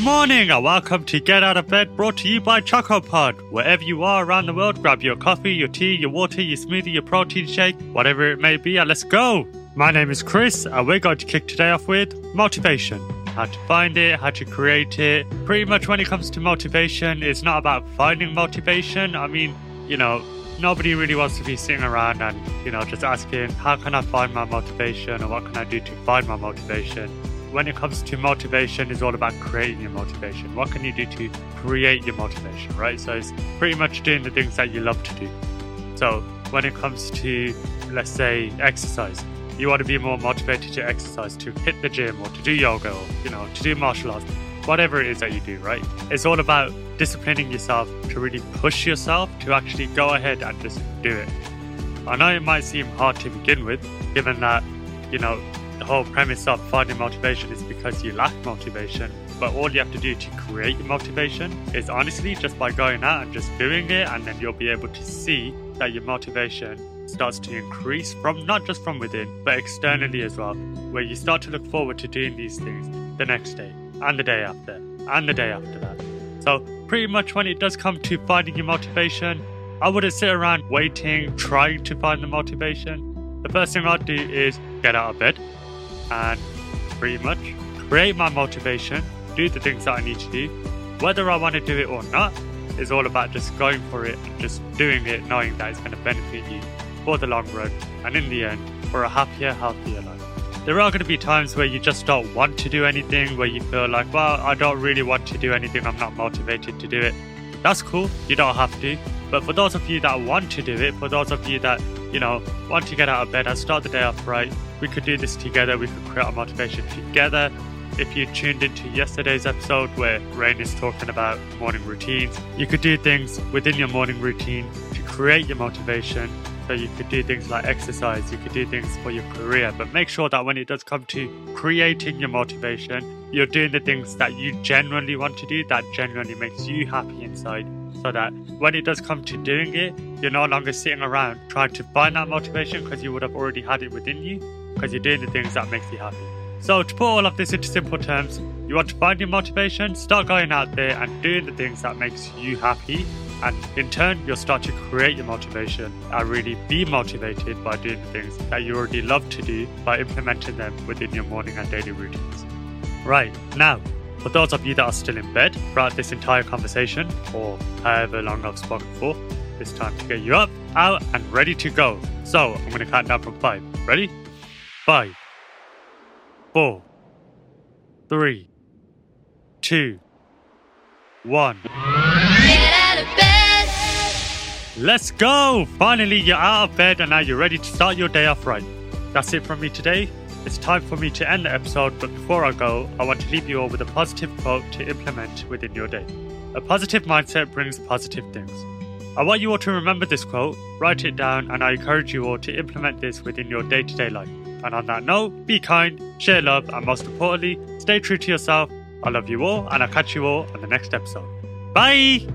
morning and welcome to Get Out of Bed brought to you by CHXCO POD. Wherever you are around the world, grab your coffee, your tea, your water, your smoothie, your protein shake, whatever it may be, and let's go. My name is Chris and we're going to kick today off with motivation. How to find it, how to create it. Pretty much when it comes to motivation, it's not about finding motivation. I mean, you know, nobody really wants to be sitting around and, you know, just asking, how can I find my motivation or what can I do to find my motivation? When it comes to motivation, it's all about creating your motivation. What can you do to create your motivation, right? So it's pretty much doing the things that you love to do. So when it comes to, let's say, exercise, you want to be more motivated to exercise, to hit the gym or to do yoga or, you know, to do martial arts, whatever it is that you do, right? It's all about disciplining yourself to really push yourself to actually go ahead and just do it. I know it might seem hard to begin with, given that, you know, the whole premise of finding motivation is because you lack motivation. But all you have to do to create your motivation is honestly just by going out and just doing it, and then you'll be able to see that your motivation starts to increase from not just from within, but externally as well, where you start to look forward to doing these things the next day, and the day after, and the day after that. So, pretty much when it does come to finding your motivation, I wouldn't sit around waiting, trying to find the motivation. The first thing I'd do is get out of bed and pretty much create my motivation, do the things that I need to do. Whether I want to do it or not is all about just going for it and just doing it, knowing that it's going to benefit you for the long run and in the end for a happier, healthier life. There are going to be times where you just don't want to do anything, where you feel like, well, I don't really want to do anything, I'm not motivated to do it. That's cool, you don't have to. But for those of you that want to do it, for those of you that, you know, want to get out of bed and start the day off right, we could do this together, we could create our motivation together. If you tuned into yesterday's episode where Rain is talking about morning routines, you could do things within your morning routine to create your motivation so you could do things like exercise, you could do things for your career, but make sure that when it does come to creating your motivation, you're doing the things that you genuinely want to do, that genuinely makes you happy inside. So that when it does come to doing it, you're no longer sitting around trying to find that motivation because you would have already had it within you, because you're doing the things that makes you happy. So to put all of this into simple terms, you want to find your motivation, start going out there and doing the things that makes you happy and in turn, you'll start to create your motivation and really be motivated by doing the things that you already love to do by implementing them within your morning and daily routines. Right, now, for those of you that are still in bed throughout this entire conversation, or however long I've spoken for, it's time to get you up, out, and ready to go. So, I'm going to count down from five. Ready? Five, four, three, two, one. Let's go! Finally, you're out of bed and now you're ready to start your day off right. That's it from me today. It's time for me to end the episode, but before I go, I want to leave you all with a positive quote to implement within your day. A positive mindset brings positive things. I want you all to remember this quote, write it down, and I encourage you all to implement this within your day to day life. And on that note, be kind, share love, and most importantly, stay true to yourself. I love you all, and I'll catch you all on the next episode. Bye!